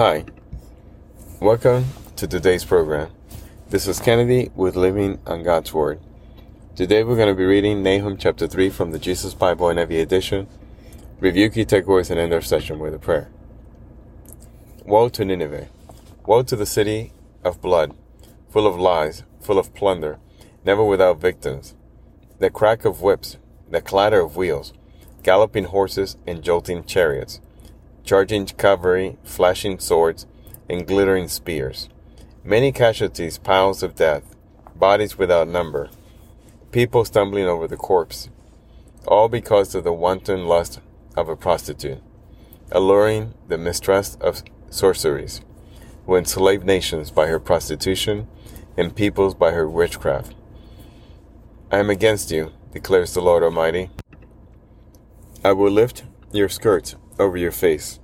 Hi, welcome to today's program. This is Kennedy with Living on God's Word. Today we're going to be reading Nahum chapter 3 from the Jesus Bible NIV edition. Review key takeaways and end our session with a prayer. Woe to Nineveh! Woe to the city of blood, full of lies, full of plunder, never without victims. The crack of whips, the clatter of wheels, galloping horses and jolting chariots charging cavalry, flashing swords, and glittering spears. Many casualties, piles of death, bodies without number, people stumbling over the corpse, all because of the wanton lust of a prostitute, alluring the mistrust of sorceries, who enslaved nations by her prostitution and peoples by her witchcraft. I am against you, declares the Lord Almighty. I will lift your skirts over your face.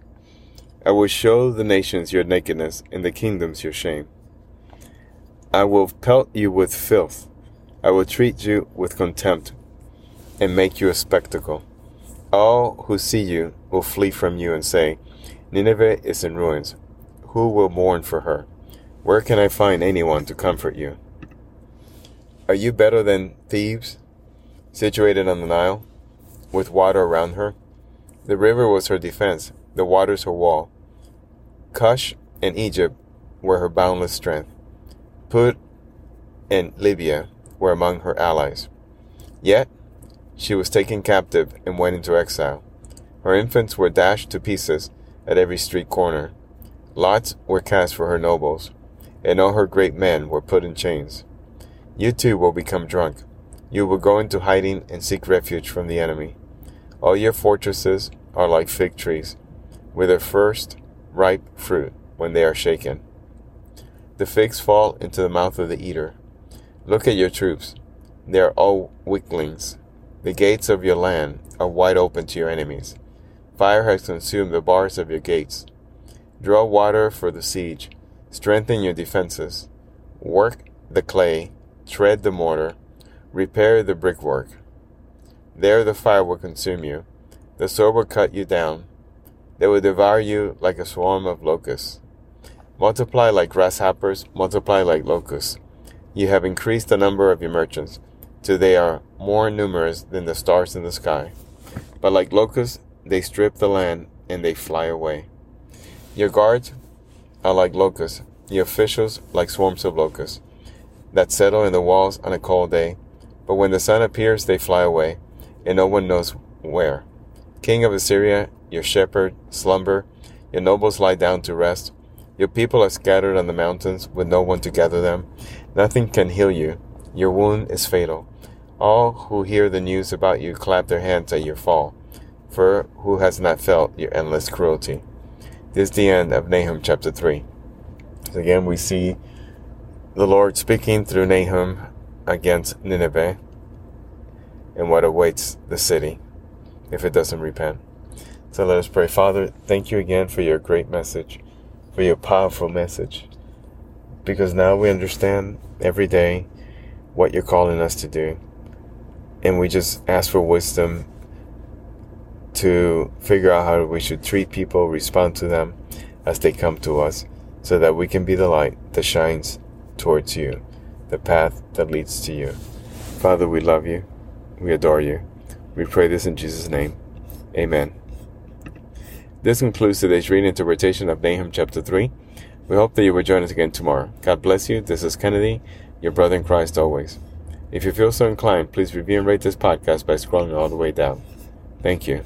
I will show the nations your nakedness and the kingdoms your shame. I will pelt you with filth. I will treat you with contempt and make you a spectacle. All who see you will flee from you and say, Nineveh is in ruins. Who will mourn for her? Where can I find anyone to comfort you? Are you better than Thebes, situated on the Nile, with water around her? The river was her defense, the waters her wall. Cush and Egypt were her boundless strength. Put and Libya were among her allies. Yet she was taken captive and went into exile. Her infants were dashed to pieces at every street corner. Lots were cast for her nobles, and all her great men were put in chains. You too will become drunk. You will go into hiding and seek refuge from the enemy. All your fortresses are like fig trees, with their first ripe fruit when they are shaken. The figs fall into the mouth of the eater. Look at your troops. They are all weaklings. The gates of your land are wide open to your enemies. Fire has consumed the bars of your gates. Draw water for the siege. Strengthen your defenses. Work the clay. Tread the mortar. Repair the brickwork. There the fire will consume you. The sword will cut you down. They will devour you like a swarm of locusts. Multiply like grasshoppers, multiply like locusts. You have increased the number of your merchants, till they are more numerous than the stars in the sky. But like locusts, they strip the land and they fly away. Your guards are like locusts, your officials like swarms of locusts that settle in the walls on a cold day. But when the sun appears, they fly away, and no one knows where. King of Assyria, your shepherd slumber, your nobles lie down to rest. Your people are scattered on the mountains with no one to gather them. Nothing can heal you. Your wound is fatal. All who hear the news about you clap their hands at your fall, for who has not felt your endless cruelty? This is the end of Nahum chapter 3. So again, we see the Lord speaking through Nahum against Nineveh and what awaits the city if it doesn't repent. So let us pray. Father, thank you again for your great message, for your powerful message. Because now we understand every day what you're calling us to do. And we just ask for wisdom to figure out how we should treat people, respond to them as they come to us, so that we can be the light that shines towards you, the path that leads to you. Father, we love you. We adore you. We pray this in Jesus' name. Amen. This concludes today's reading interpretation of Nahum chapter 3. We hope that you will join us again tomorrow. God bless you. This is Kennedy, your brother in Christ always. If you feel so inclined, please review and rate this podcast by scrolling all the way down. Thank you.